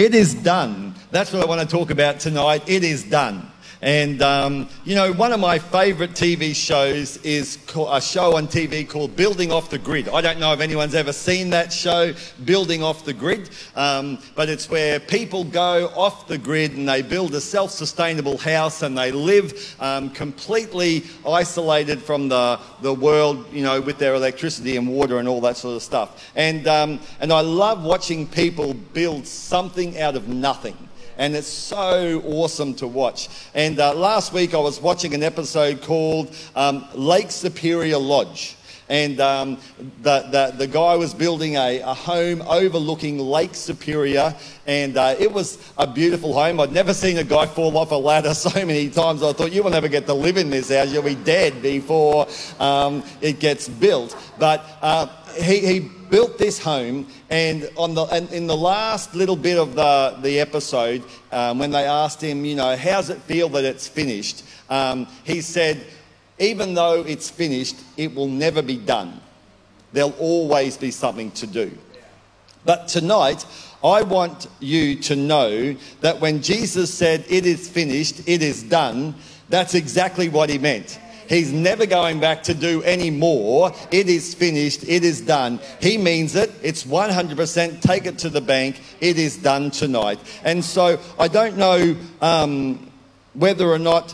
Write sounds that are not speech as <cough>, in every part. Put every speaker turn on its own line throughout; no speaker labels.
It is done. That's what I want to talk about tonight. It is done. And, um, you know, one of my favourite TV shows is a show on TV called Building Off the Grid. I don't know if anyone's ever seen that show, Building Off the Grid, um, but it's where people go off the grid and they build a self sustainable house and they live um, completely isolated from the, the world, you know, with their electricity and water and all that sort of stuff. And, um, and I love watching people build something out of nothing and it's so awesome to watch. And uh, last week I was watching an episode called um, Lake Superior Lodge. And um, the, the, the, guy was building a, a, home overlooking Lake Superior, and uh, it was a beautiful home. I'd never seen a guy fall off a ladder <laughs> so many times. I thought, you will never get to live in this house, you'll be dead before um, it gets built. But uh, he, he built this home, and on the and in the last little bit of the the episode, um, when they asked him, you know, how's it feel that it's finished? Um, he said, even though it's finished, it will never be done. There'll always be something to do. But tonight, I want you to know that when Jesus said, It is finished, it is done, that's exactly what he meant. He's never going back to do any more. It is finished. It is done. He means it. It's 100%. Take it to the bank. It is done tonight. And so I don't know um, whether or not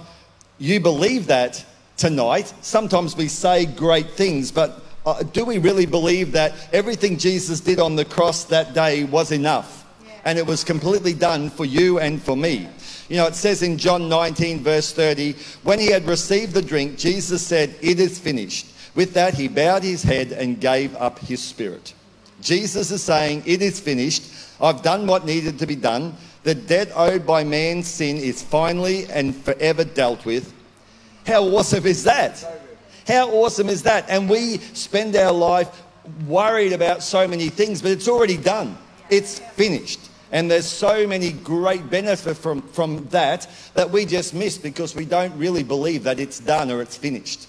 you believe that tonight. Sometimes we say great things, but uh, do we really believe that everything Jesus did on the cross that day was enough? And it was completely done for you and for me. You know, it says in John 19, verse 30, when he had received the drink, Jesus said, It is finished. With that, he bowed his head and gave up his spirit. Jesus is saying, It is finished. I've done what needed to be done. The debt owed by man's sin is finally and forever dealt with. How awesome is that? How awesome is that? And we spend our life worried about so many things, but it's already done. It's finished. And there's so many great benefits from, from that that we just miss because we don't really believe that it's done or it's finished.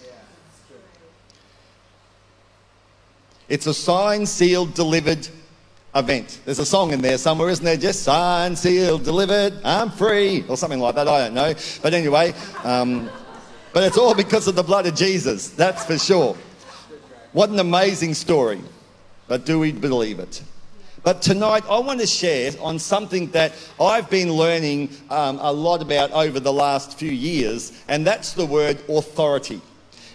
It's a signed, sealed, delivered event. There's a song in there somewhere, isn't there? Just signed, sealed, delivered, I'm free, or something like that. I don't know. But anyway, um, but it's all because of the blood of Jesus, that's for sure. What an amazing story. But do we believe it? But tonight, I want to share on something that I've been learning um, a lot about over the last few years, and that's the word authority.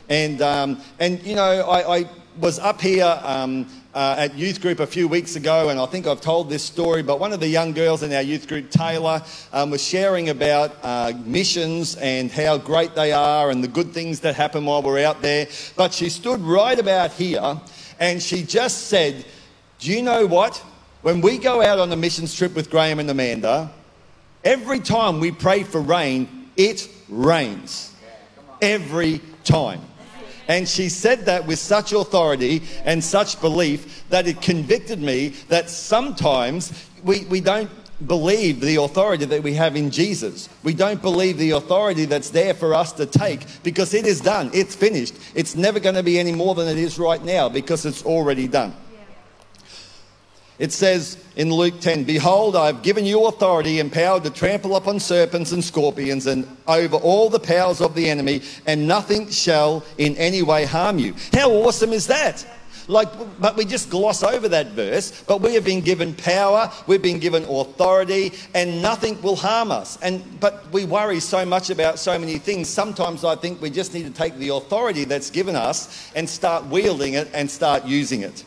And, um, and you know, I, I, was up here um, uh, at youth group a few weeks ago, and I think I've told this story, but one of the young girls in our youth group, Taylor, um, was sharing about uh, missions and how great they are and the good things that happen while we're out there. But she stood right about here and she just said, Do you know what? When we go out on a missions trip with Graham and Amanda, every time we pray for rain, it rains. Every time. And she said that with such authority and such belief that it convicted me that sometimes we, we don't believe the authority that we have in Jesus. We don't believe the authority that's there for us to take because it is done. It's finished. It's never going to be any more than it is right now because it's already done. It says in Luke 10, Behold, I have given you authority and power to trample upon serpents and scorpions and over all the powers of the enemy, and nothing shall in any way harm you. How awesome is that? Like, but we just gloss over that verse. But we have been given power, we've been given authority, and nothing will harm us. And but we worry so much about so many things. Sometimes I think we just need to take the authority that's given us and start wielding it and start using it.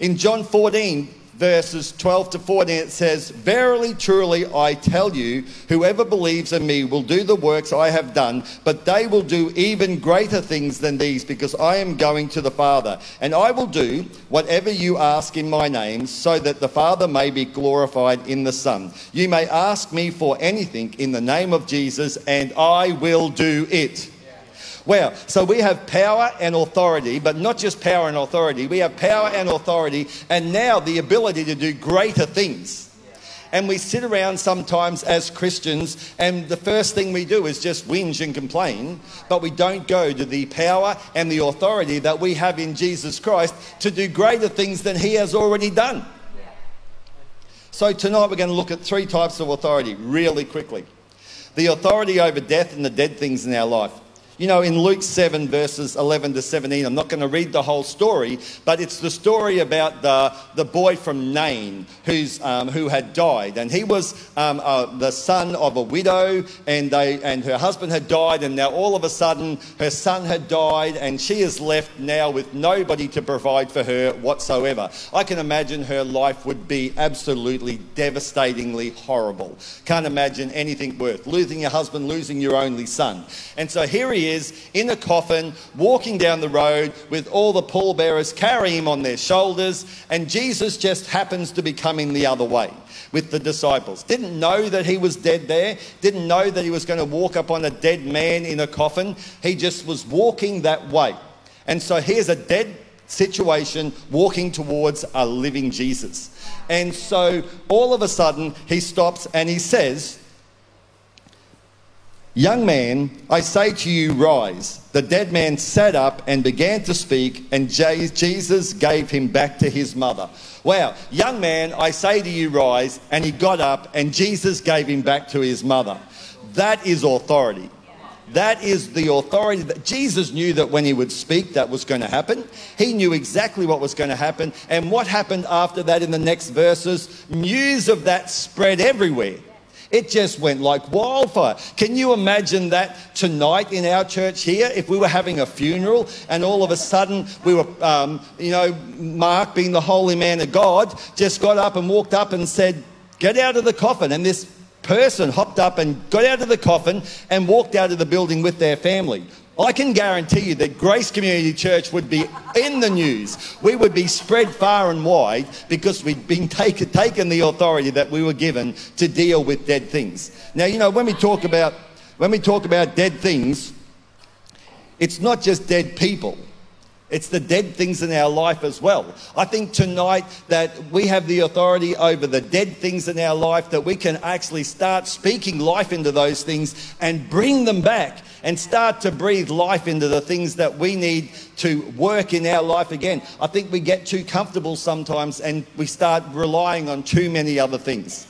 In John 14, verses 12 to 14, it says, Verily, truly, I tell you, whoever believes in me will do the works I have done, but they will do even greater things than these, because I am going to the Father. And I will do whatever you ask in my name, so that the Father may be glorified in the Son. You may ask me for anything in the name of Jesus, and I will do it. Well, so we have power and authority, but not just power and authority. We have power and authority, and now the ability to do greater things. And we sit around sometimes as Christians, and the first thing we do is just whinge and complain, but we don't go to the power and the authority that we have in Jesus Christ to do greater things than He has already done. So tonight we're going to look at three types of authority really quickly the authority over death and the dead things in our life. You know, in Luke 7, verses 11 to 17, I'm not going to read the whole story, but it's the story about the, the boy from Nain who's, um, who had died. And he was um, uh, the son of a widow, and, they, and her husband had died, and now all of a sudden her son had died, and she is left now with nobody to provide for her whatsoever. I can imagine her life would be absolutely devastatingly horrible. Can't imagine anything worse. Losing your husband, losing your only son. And so here he is in a coffin, walking down the road with all the pallbearers carrying him on their shoulders, and Jesus just happens to be coming the other way with the disciples. Didn't know that he was dead there, didn't know that he was going to walk up on a dead man in a coffin. He just was walking that way. And so here's a dead situation walking towards a living Jesus. And so all of a sudden he stops and he says, Young man, I say to you, rise. The dead man sat up and began to speak, and Jesus gave him back to his mother. Wow, young man, I say to you, rise. And he got up, and Jesus gave him back to his mother. That is authority. That is the authority that Jesus knew that when he would speak, that was going to happen. He knew exactly what was going to happen. And what happened after that in the next verses, news of that spread everywhere. It just went like wildfire. Can you imagine that tonight in our church here? If we were having a funeral and all of a sudden we were, um, you know, Mark, being the holy man of God, just got up and walked up and said, Get out of the coffin. And this person hopped up and got out of the coffin and walked out of the building with their family. I can guarantee you that Grace Community Church would be in the news. We would be spread far and wide because we'd been taken, taken the authority that we were given to deal with dead things. Now, you know, when we talk about when we talk about dead things, it's not just dead people. It's the dead things in our life as well. I think tonight that we have the authority over the dead things in our life, that we can actually start speaking life into those things and bring them back and start to breathe life into the things that we need to work in our life again. I think we get too comfortable sometimes and we start relying on too many other things.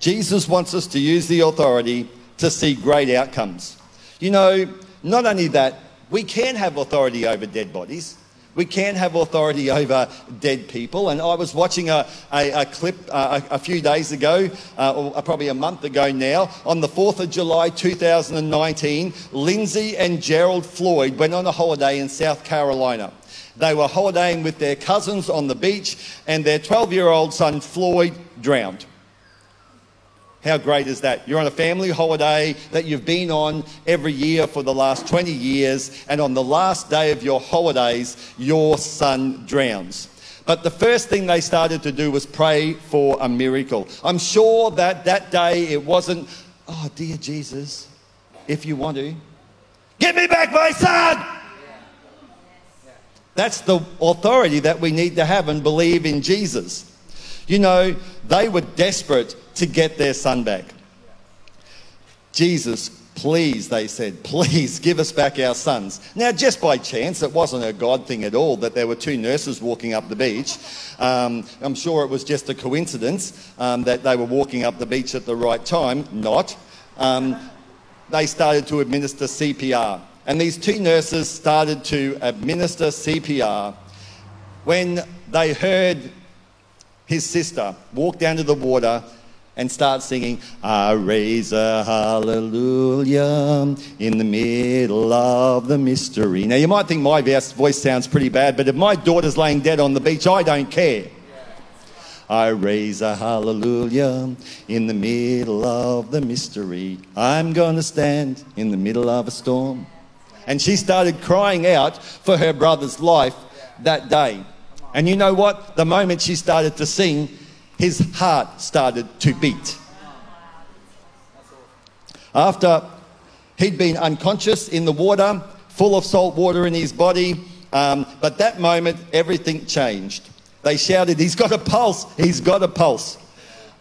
Jesus wants us to use the authority to see great outcomes. You know, not only that, we can have authority over dead bodies. We can have authority over dead people. And I was watching a, a, a clip uh, a, a, few days ago, uh, or probably a month ago now. On the 4th of July 2019, Lindsay and Gerald Floyd went on a holiday in South Carolina. They were holidaying with their cousins on the beach, and their 12 year old son Floyd drowned. How great is that? You're on a family holiday that you've been on every year for the last 20 years, and on the last day of your holidays, your son drowns. But the first thing they started to do was pray for a miracle. I'm sure that that day it wasn't, oh, dear Jesus, if you want to, give me back my son! That's the authority that we need to have and believe in Jesus. You know, they were desperate to get their son back. Jesus, please, they said, <laughs> please give us back our sons. Now, just by chance, it wasn't a God thing at all that there were two nurses walking up the beach. Um, I'm sure it was just a coincidence um, that they were walking up the beach at the right time. Not. Um, they started to administer CPR. And these two nurses started to administer CPR when they heard his sister walk down to the water and start singing, I raise a hallelujah in the middle of the mystery. Now, you might think my voice sounds pretty bad, but if my daughter's laying dead on the beach, I don't care. I raise a hallelujah in the middle of the mystery. I'm going to stand in the middle of a storm. And she started crying out for her brother's life that day. And you know what? The moment she started to sing, his heart started to beat. After he'd been unconscious in the water, full of salt water in his body, um, but that moment everything changed. They shouted, He's got a pulse, he's got a pulse.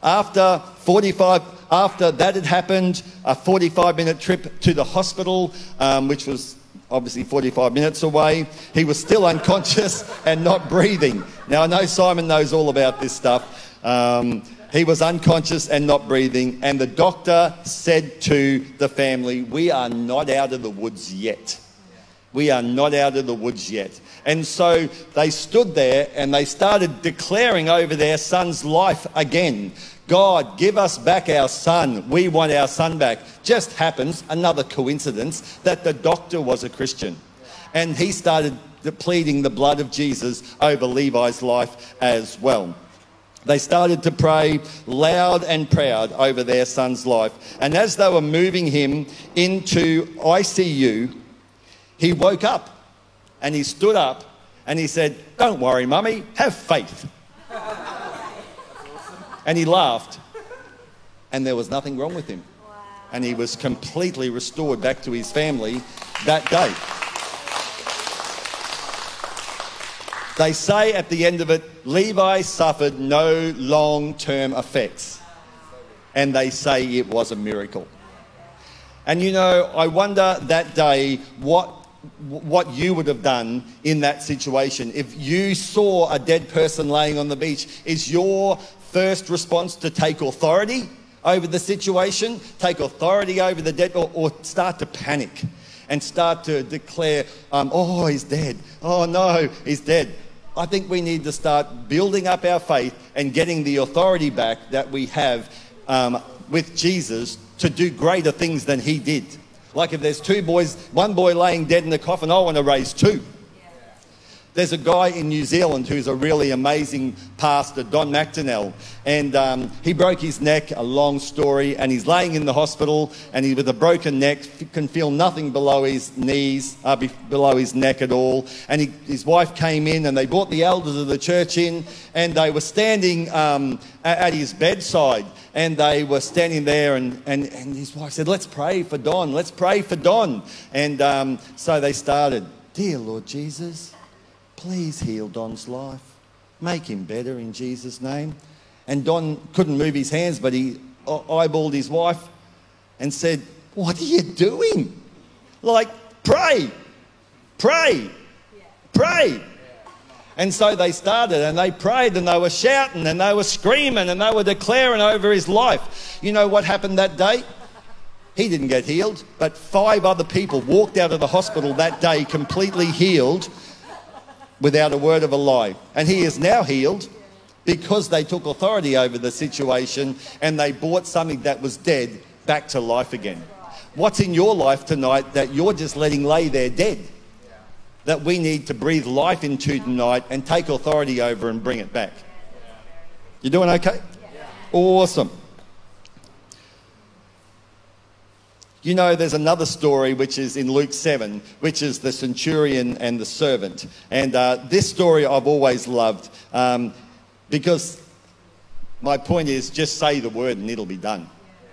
After 45, after that had happened, a 45 minute trip to the hospital, um, which was obviously 45 minutes away. He was still unconscious <laughs> and not breathing. Now, I know Simon knows all about this stuff. Um, he was unconscious and not breathing, and the doctor said to the family, We are not out of the woods yet. We are not out of the woods yet. And so they stood there and they started declaring over their son's life again. God, give us back our son. We want our son back. Just happens, another coincidence, that the doctor was a Christian. And he started pleading the blood of Jesus over Levi's life as well. They started to pray loud and proud over their son's life. And as they were moving him into ICU, he woke up and he stood up and he said, Don't worry, mummy, have faith. And he laughed. And there was nothing wrong with him. And he was completely restored back to his family that day. They say at the end of it, Levi suffered no long term effects. And they say it was a miracle. And you know, I wonder that day what, what you would have done in that situation. If you saw a dead person laying on the beach, is your first response to take authority over the situation, take authority over the dead, or, or start to panic and start to declare, um, oh, he's dead. Oh, no, he's dead. I think we need to start building up our faith and getting the authority back that we have um, with Jesus to do greater things than he did. Like if there's two boys, one boy laying dead in the coffin, I want to raise two. There's a guy in New Zealand who's a really amazing pastor, Don McDonnell, and um, he broke his neck, a long story, and he's laying in the hospital, and he with a broken neck can feel nothing below his knees, uh, be, below his neck at all. And he, his wife came in, and they brought the elders of the church in, and they were standing um, at, at his bedside, and they were standing there, and, and, and his wife said, "Let's pray for Don. Let's pray for Don." And um, so they started, "Dear Lord Jesus." Please heal Don's life. Make him better in Jesus' name. And Don couldn't move his hands, but he eyeballed his wife and said, What are you doing? Like, pray, pray, pray. And so they started and they prayed and they were shouting and they were screaming and they were declaring over his life. You know what happened that day? He didn't get healed, but five other people walked out of the hospital that day completely healed without a word of a lie. And he is now healed because they took authority over the situation and they brought something that was dead back to life again. What's in your life tonight that you're just letting lay there dead? That we need to breathe life into tonight and take authority over and bring it back. You doing okay? Awesome. You know, there's another story which is in Luke 7, which is the centurion and the servant. And uh, this story I've always loved um, because my point is just say the word and it'll be done.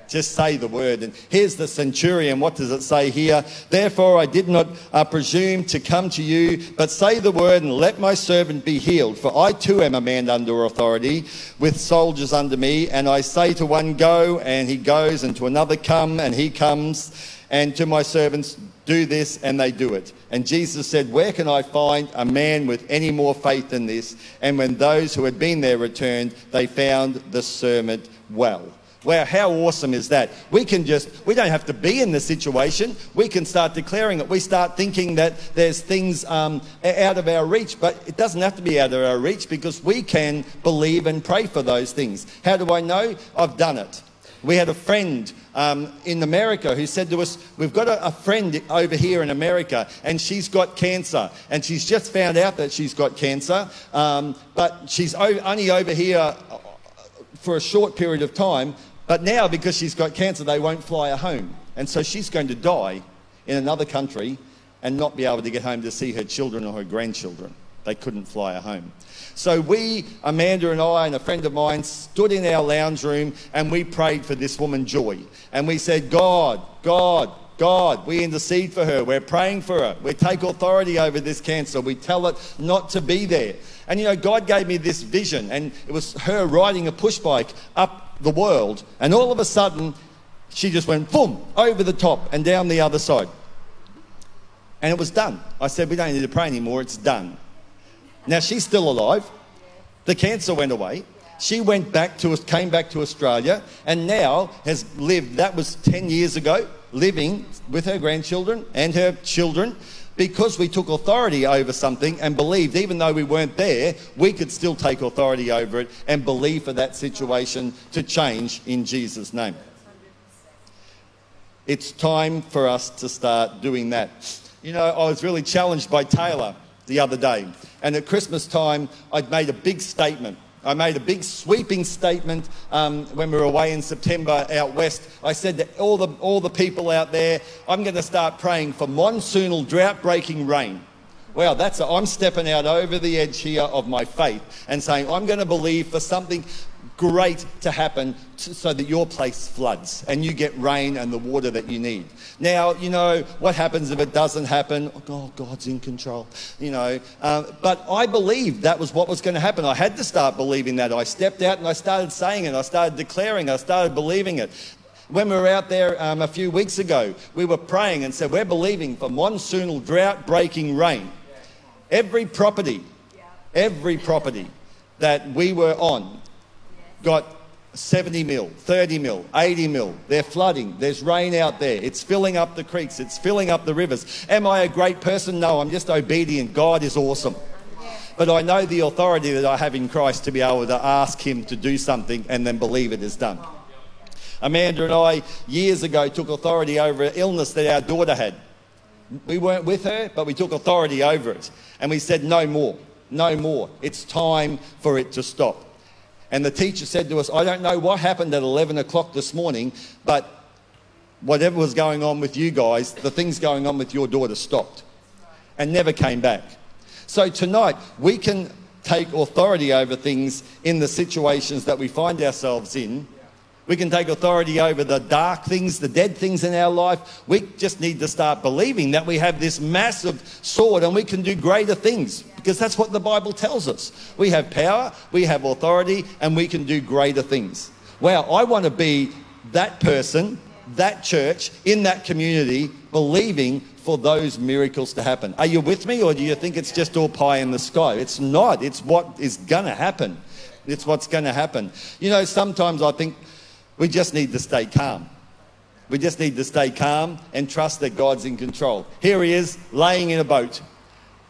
Just say the word. And here's the centurion. What does it say here? Therefore, I did not uh, presume to come to you, but say the word and let my servant be healed. For I too am a man under authority, with soldiers under me. And I say to one, Go, and he goes, and to another, Come, and he comes. And to my servants, do this, and they do it. And Jesus said, Where can I find a man with any more faith than this? And when those who had been there returned, they found the servant well. Wow, how awesome is that? We can just, we don't have to be in the situation. We can start declaring it. We start thinking that there's things um, out of our reach, but it doesn't have to be out of our reach because we can believe and pray for those things. How do I know? I've done it. We had a friend um, in America who said to us, We've got a, a, friend over here in America and she's got cancer. And she's just found out that she's got cancer, um, but she's only over here for a short period of time. But now, because she's got cancer, they won't fly her home. And so she's going to die in another country and not be able to get home to see her children or her grandchildren. They couldn't fly her home. So we, Amanda and I, and a friend of mine, stood in our lounge room and we prayed for this woman, Joy. And we said, God, God, God, we intercede for her. We're praying for her. We take authority over this cancer. We tell it not to be there. And you know, God gave me this vision, and it was her riding a push bike up the world, and all of a sudden, she just went boom over the top and down the other side. And it was done. I said, We don't need to pray anymore, it's done. Now she's still alive. The cancer went away. She went back to came back to Australia and now has lived that was 10 years ago living with her grandchildren and her children because we took authority over something and believed, even though we weren't there, we could still take authority over it and believe for that situation to change in Jesus' name. It's time for us to start doing that. You know, I was really challenged by Taylor the other day, and at Christmas time, I'd made a big statement. I made a big sweeping statement um, when we were away in September out west. I said to all the, all the people out there, I'm going to start praying for monsoonal drought breaking rain. Wow, that's i I'm stepping out over the edge here of my faith and saying I'm going to believe for something great to happen to, so that your place floods and you get rain and the water that you need. Now, you know, what happens if it doesn't happen? Oh, God's in control, you know. Uh, but I believed that was what was going to happen. I had to start believing that. I stepped out and I started saying it. I started declaring, I started believing it. When we were out there um, a few weeks ago, we were praying and said, We're believing for monsoonal drought breaking rain. Every property, every property that we were on got 70 mil, 30 mil, 80 mil. They're flooding. There's rain out there. It's filling up the creeks. It's filling up the rivers. Am I a great person? No, I'm just obedient. God is awesome. But I know the authority that I have in Christ to be able to ask Him to do something and then believe it is done. Amanda and I, years ago, took authority over an illness that our daughter had. We weren't with her, but we took authority over it. And we said, no more, no more. It's time for it to stop. And the teacher said to us, I don't know what happened at 11 o'clock this morning, but whatever was going on with you guys, the things going on with your daughter stopped and never came back. So tonight, we can take authority over things in the situations that we find ourselves in we can take authority over the dark things, the dead things in our life. We just need to start believing that we have this massive sword and we can do greater things because that's what the Bible tells us. We have power, we have authority, and we can do greater things. Wow, I want to be that person, that church, in that community, believing for those miracles to happen. Are you with me, or do you think it's just all pie in the sky? It's not, it's what is going to happen. It's what's going to happen. You know, sometimes I think we just need to stay calm. We just need to stay calm and trust that God's in control. Here he is, laying in a boat.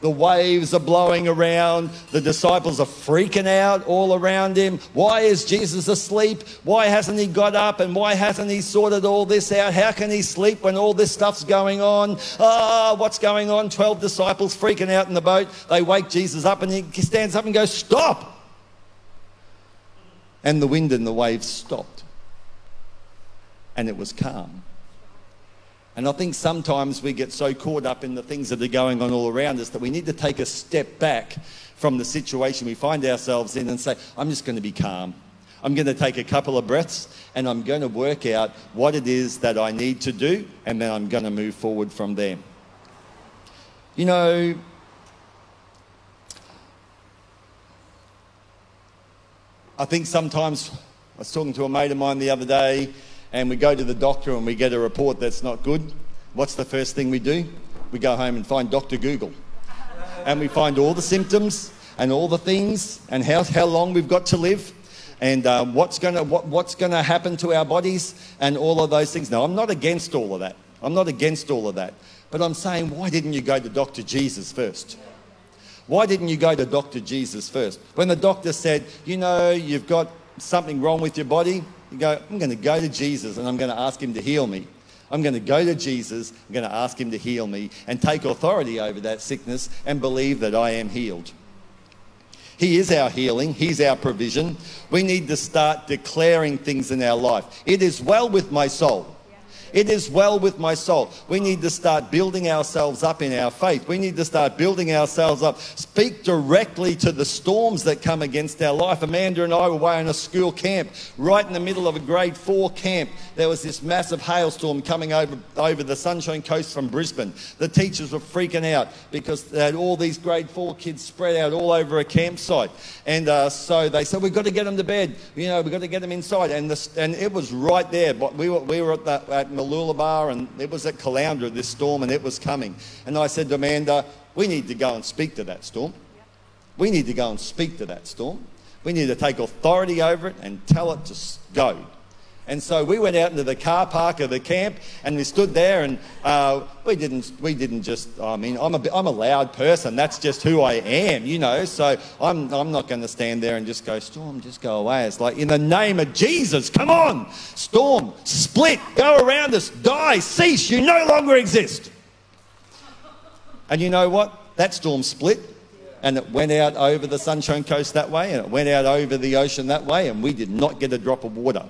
The waves are blowing around. The disciples are freaking out all around him. Why is Jesus asleep? Why hasn't he got up? And why hasn't he sorted all this out? How can he sleep when all this stuff's going on? Ah, oh, what's going on? 12 disciples freaking out in the boat. They wake Jesus up and he stands up and goes, Stop! And the wind and the waves stopped and it was calm. And I think sometimes we get so caught up in the things that are going on all around us that we need to take a step back from the situation we find ourselves in and say, I'm just going to be calm. I'm going to take a couple of breaths and I'm going to work out what it is that I need to do, and then I'm going to move forward from there. You know, I think sometimes I was talking to a mate of mine the other day and we go to the doctor and we get a report that's not good, what's the first thing we do? We go home and find Dr. Google. And we find all the symptoms and all the things and how, how long we've got to live and uh, what's going what, what's to happen to our bodies and all of those things. Now, I'm not against all of that. I'm not against all of that. But I'm saying, why didn't you go to Dr. Jesus first? Why didn't you go to Dr. Jesus first? When the doctor said, you know, you've got something wrong with your body, you go, I'm going to go to Jesus and I'm going to ask him to heal me. I'm going to go to Jesus, I'm going to ask him to heal me and take authority over that sickness and believe that I am healed. He is our healing, He's our provision. We need to start declaring things in our life. It is well with my soul. It is well with my soul. We need to start building ourselves up in our faith. We need to start building ourselves up. Speak directly to the storms that come against our life. Amanda and I were away in a school camp, right in the middle of a grade four camp. There was this massive hailstorm coming over, over the Sunshine Coast from Brisbane. The teachers were freaking out because they had all these grade four kids spread out all over a campsite. And uh, so they said, We've got to get them to bed. You know, we've got to get them inside. And, the, and it was right there. But we were, we were at, the, at Mooloolaba, and it was at Caloundra, this storm, and it was coming. And I said to Amanda, we need to go and speak to that storm. We need to go and speak to that storm. We need to take authority over it and tell it to go. And so we went out into the car park of the camp and we stood there and uh, we, didn't, we didn't just, I mean, I'm a, I'm a loud person. That's just who I am, you know. So I'm, I'm not going to stand there and just go, Storm, just go away. It's like, in the name of Jesus, come on, Storm, split, go around us, die, cease, you no longer exist. And you know what? That storm split and it went out over the Sunshine Coast that way and it went out over the ocean that way and we did not get a drop of water.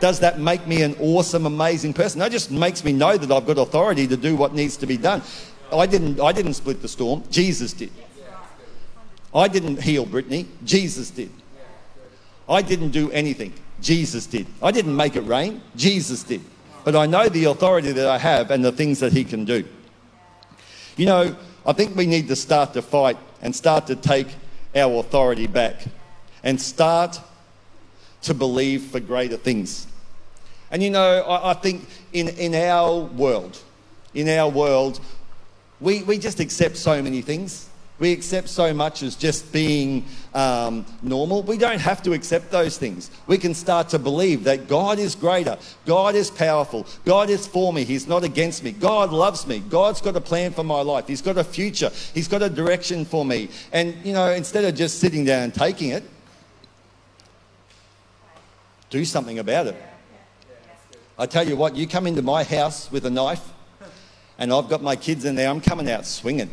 Does that make me an awesome, amazing person? That just makes me know that I've got authority to do what needs to be done. I didn't, I didn't split the storm, Jesus did. I didn't heal Brittany, Jesus did. I didn't do anything, Jesus did. I didn't make it rain, Jesus did. But I know the authority that I have and the things that He can do. You know, I think we need to start to fight and start to take our authority back and start to believe for greater things. And you know, I, I think in, in our world, in our world, we, we just accept so many things. We accept so much as just being um, normal. We don't have to accept those things. We can start to believe that God is greater, God is powerful, God is for me, He's not against me, God loves me, God's got a plan for my life, He's got a future, He's got a direction for me. And, you know, instead of just sitting down and taking it, do something about it. I tell you what, you come into my house with a knife, and I've got my kids in there, I'm coming out swinging.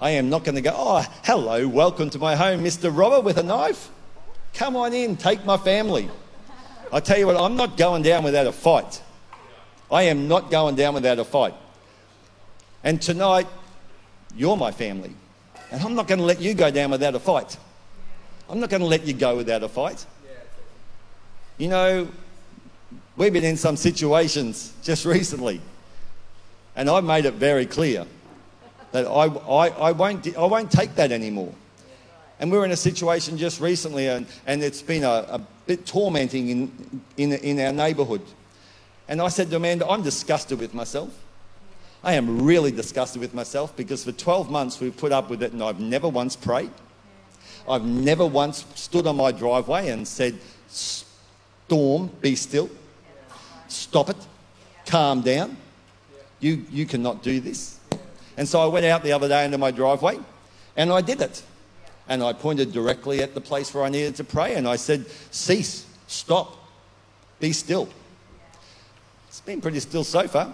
I am not going to go, oh, hello, welcome to my home, Mr. Robber with a knife. Come on in, take my family. I tell you what, I'm not going down without a fight. I am not going down without a fight. And tonight, you're my family. And I'm not going to let you go down without a fight. I'm not going to let you go without a fight. You know, we've been in some situations just recently, and I've made it very clear that I, I, I, won't, I won't take that anymore. And we were in a situation just recently, and, and it's been a, a bit tormenting in, in, in our neighbourhood. And I said to Amanda, I'm disgusted with myself. I am really disgusted with myself because for 12 months we've put up with it and I've never once prayed. I've never once stood on my driveway and said, Storm, be still. Stop it. Calm down. You, you cannot do this. And so I went out the other day into my driveway and I did it. And I pointed directly at the place where I needed to pray and I said, Cease, stop, be still. It's been pretty still so far.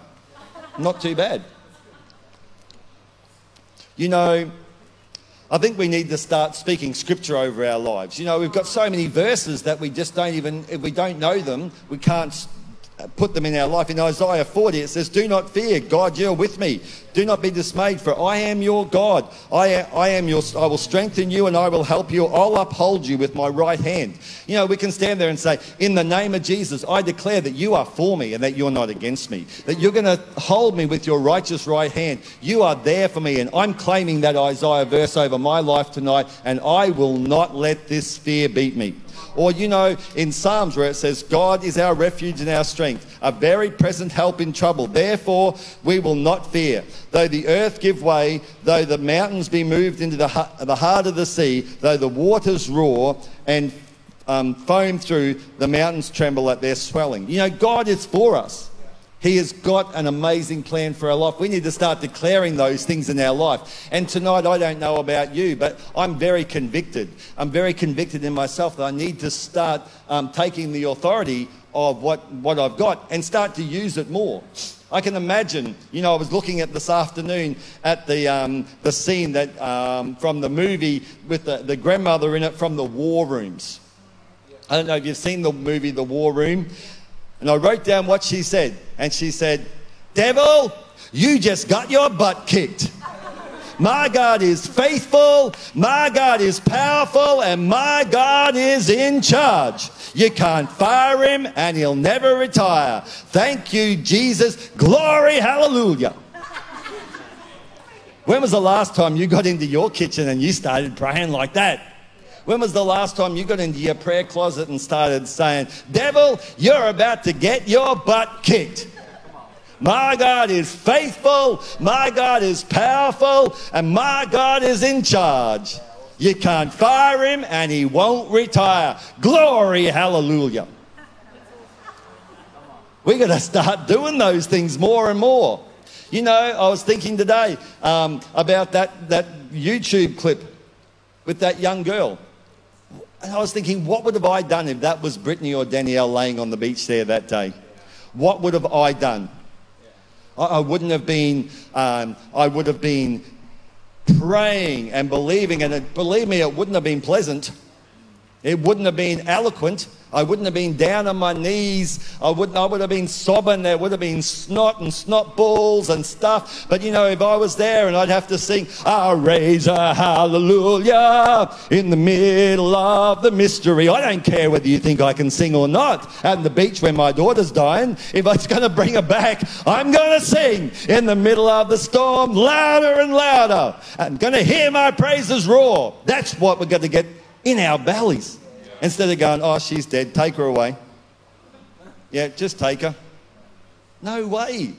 Not too bad. You know, I think we need to start speaking scripture over our lives. You know, we've got so many verses that we just don't even, if we don't know them, we can't put them in our life. In Isaiah 40, it says, Do not fear, God, you're with me. Do not be dismayed, for I am your God. I, I am your, I will strengthen you and I will help you. I'll uphold you with my right hand. You know, we can stand there and say, In the name of Jesus, I declare that you are for me and that you're not against me. That you're going to hold me with your righteous right hand. You are there for me. And I'm claiming that Isaiah verse over my life tonight, and I will not let this fear beat me. Or, you know, in Psalms where it says, God is our refuge and our strength, a very present help in trouble. Therefore, we will not fear. Though the earth give way, though the mountains be moved into the, the heart of the sea, though the waters roar and um, foam through, the mountains tremble at their swelling. You know, God is for us. He has got an amazing plan for our life. We need to start declaring those things in our life. And tonight, I don't know about you, but I'm very convicted. I'm very convicted in myself that I need to start um, taking the authority of what, what I've got and start to use it more. I can imagine, you know, I was looking at this afternoon at the, um, the scene that, um, from the movie with the, the grandmother in it from the war rooms. I don't know if you've seen the movie The War Room. And I wrote down what she said. And she said, Devil, you just got your butt kicked. My God is faithful, my God is powerful, and my God is in charge. You can't fire him, and he'll never retire. Thank you, Jesus. Glory, hallelujah. When was the last time you got into your kitchen and you started praying like that? When was the last time you got into your prayer closet and started saying, Devil, you're about to get your butt kicked? My God is faithful, my God is powerful, and my God is in charge. You can't fire him and he won't retire. Glory, hallelujah. We got to start doing those things more and more. You know, I was thinking today um, about that, that YouTube clip with that young girl. And I was thinking, what would have I done if that was Brittany or Danielle laying on the beach there that day? What would have I done? I, wouldn't have been, um, I would have been praying and believing, and it, believe me, it wouldn't have been pleasant. It wouldn't have been eloquent. I wouldn't have been down on my knees. I wouldn't. I would have been sobbing. There would have been snot and snot balls and stuff. But you know, if I was there and I'd have to sing, "I raise a hallelujah in the middle of the mystery," I don't care whether you think I can sing or not. At the beach where my daughter's dying, if I was going to bring her back, I'm going to sing in the middle of the storm, louder and louder. I'm going to hear my praises roar. That's what we're going to get in our bellies. Instead of going, oh, she's dead, take her away. Yeah, just take her. No way.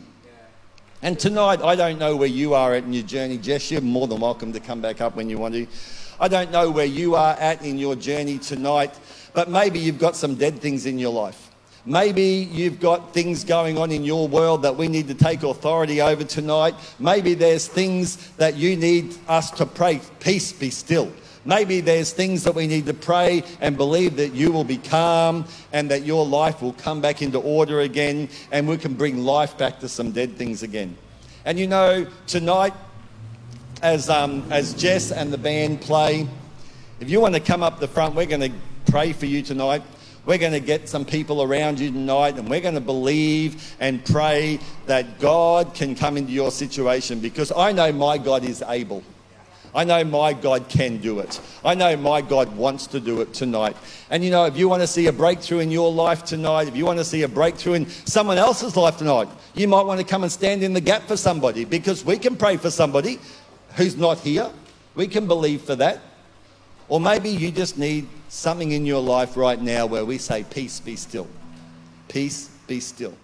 And tonight, I don't know where you are at in your journey. Jess, you're more than welcome to come back up when you want to. I don't know where you are at in your journey tonight, but maybe you've got some dead things in your life. Maybe you've got things going on in your world that we need to take authority over tonight. Maybe there's things that you need us to pray. Peace be still. Maybe there's things that we need to pray and believe that you will be calm and that your life will come back into order again and we can bring life back to some dead things again. And you know, tonight, as, um, as Jess and the band play, if you want to come up the front, we're going to pray for you tonight. We're going to get some people around you tonight and we're going to believe and pray that God can come into your situation because I know my God is able. I know my God can do it. I know my God wants to do it tonight. And you know, if you want to see a breakthrough in your life tonight, if you want to see a breakthrough in someone else's life tonight, you might want to come and stand in the gap for somebody because we can pray for somebody who's not here. We can believe for that. Or maybe you just need something in your life right now where we say, Peace be still. Peace be still.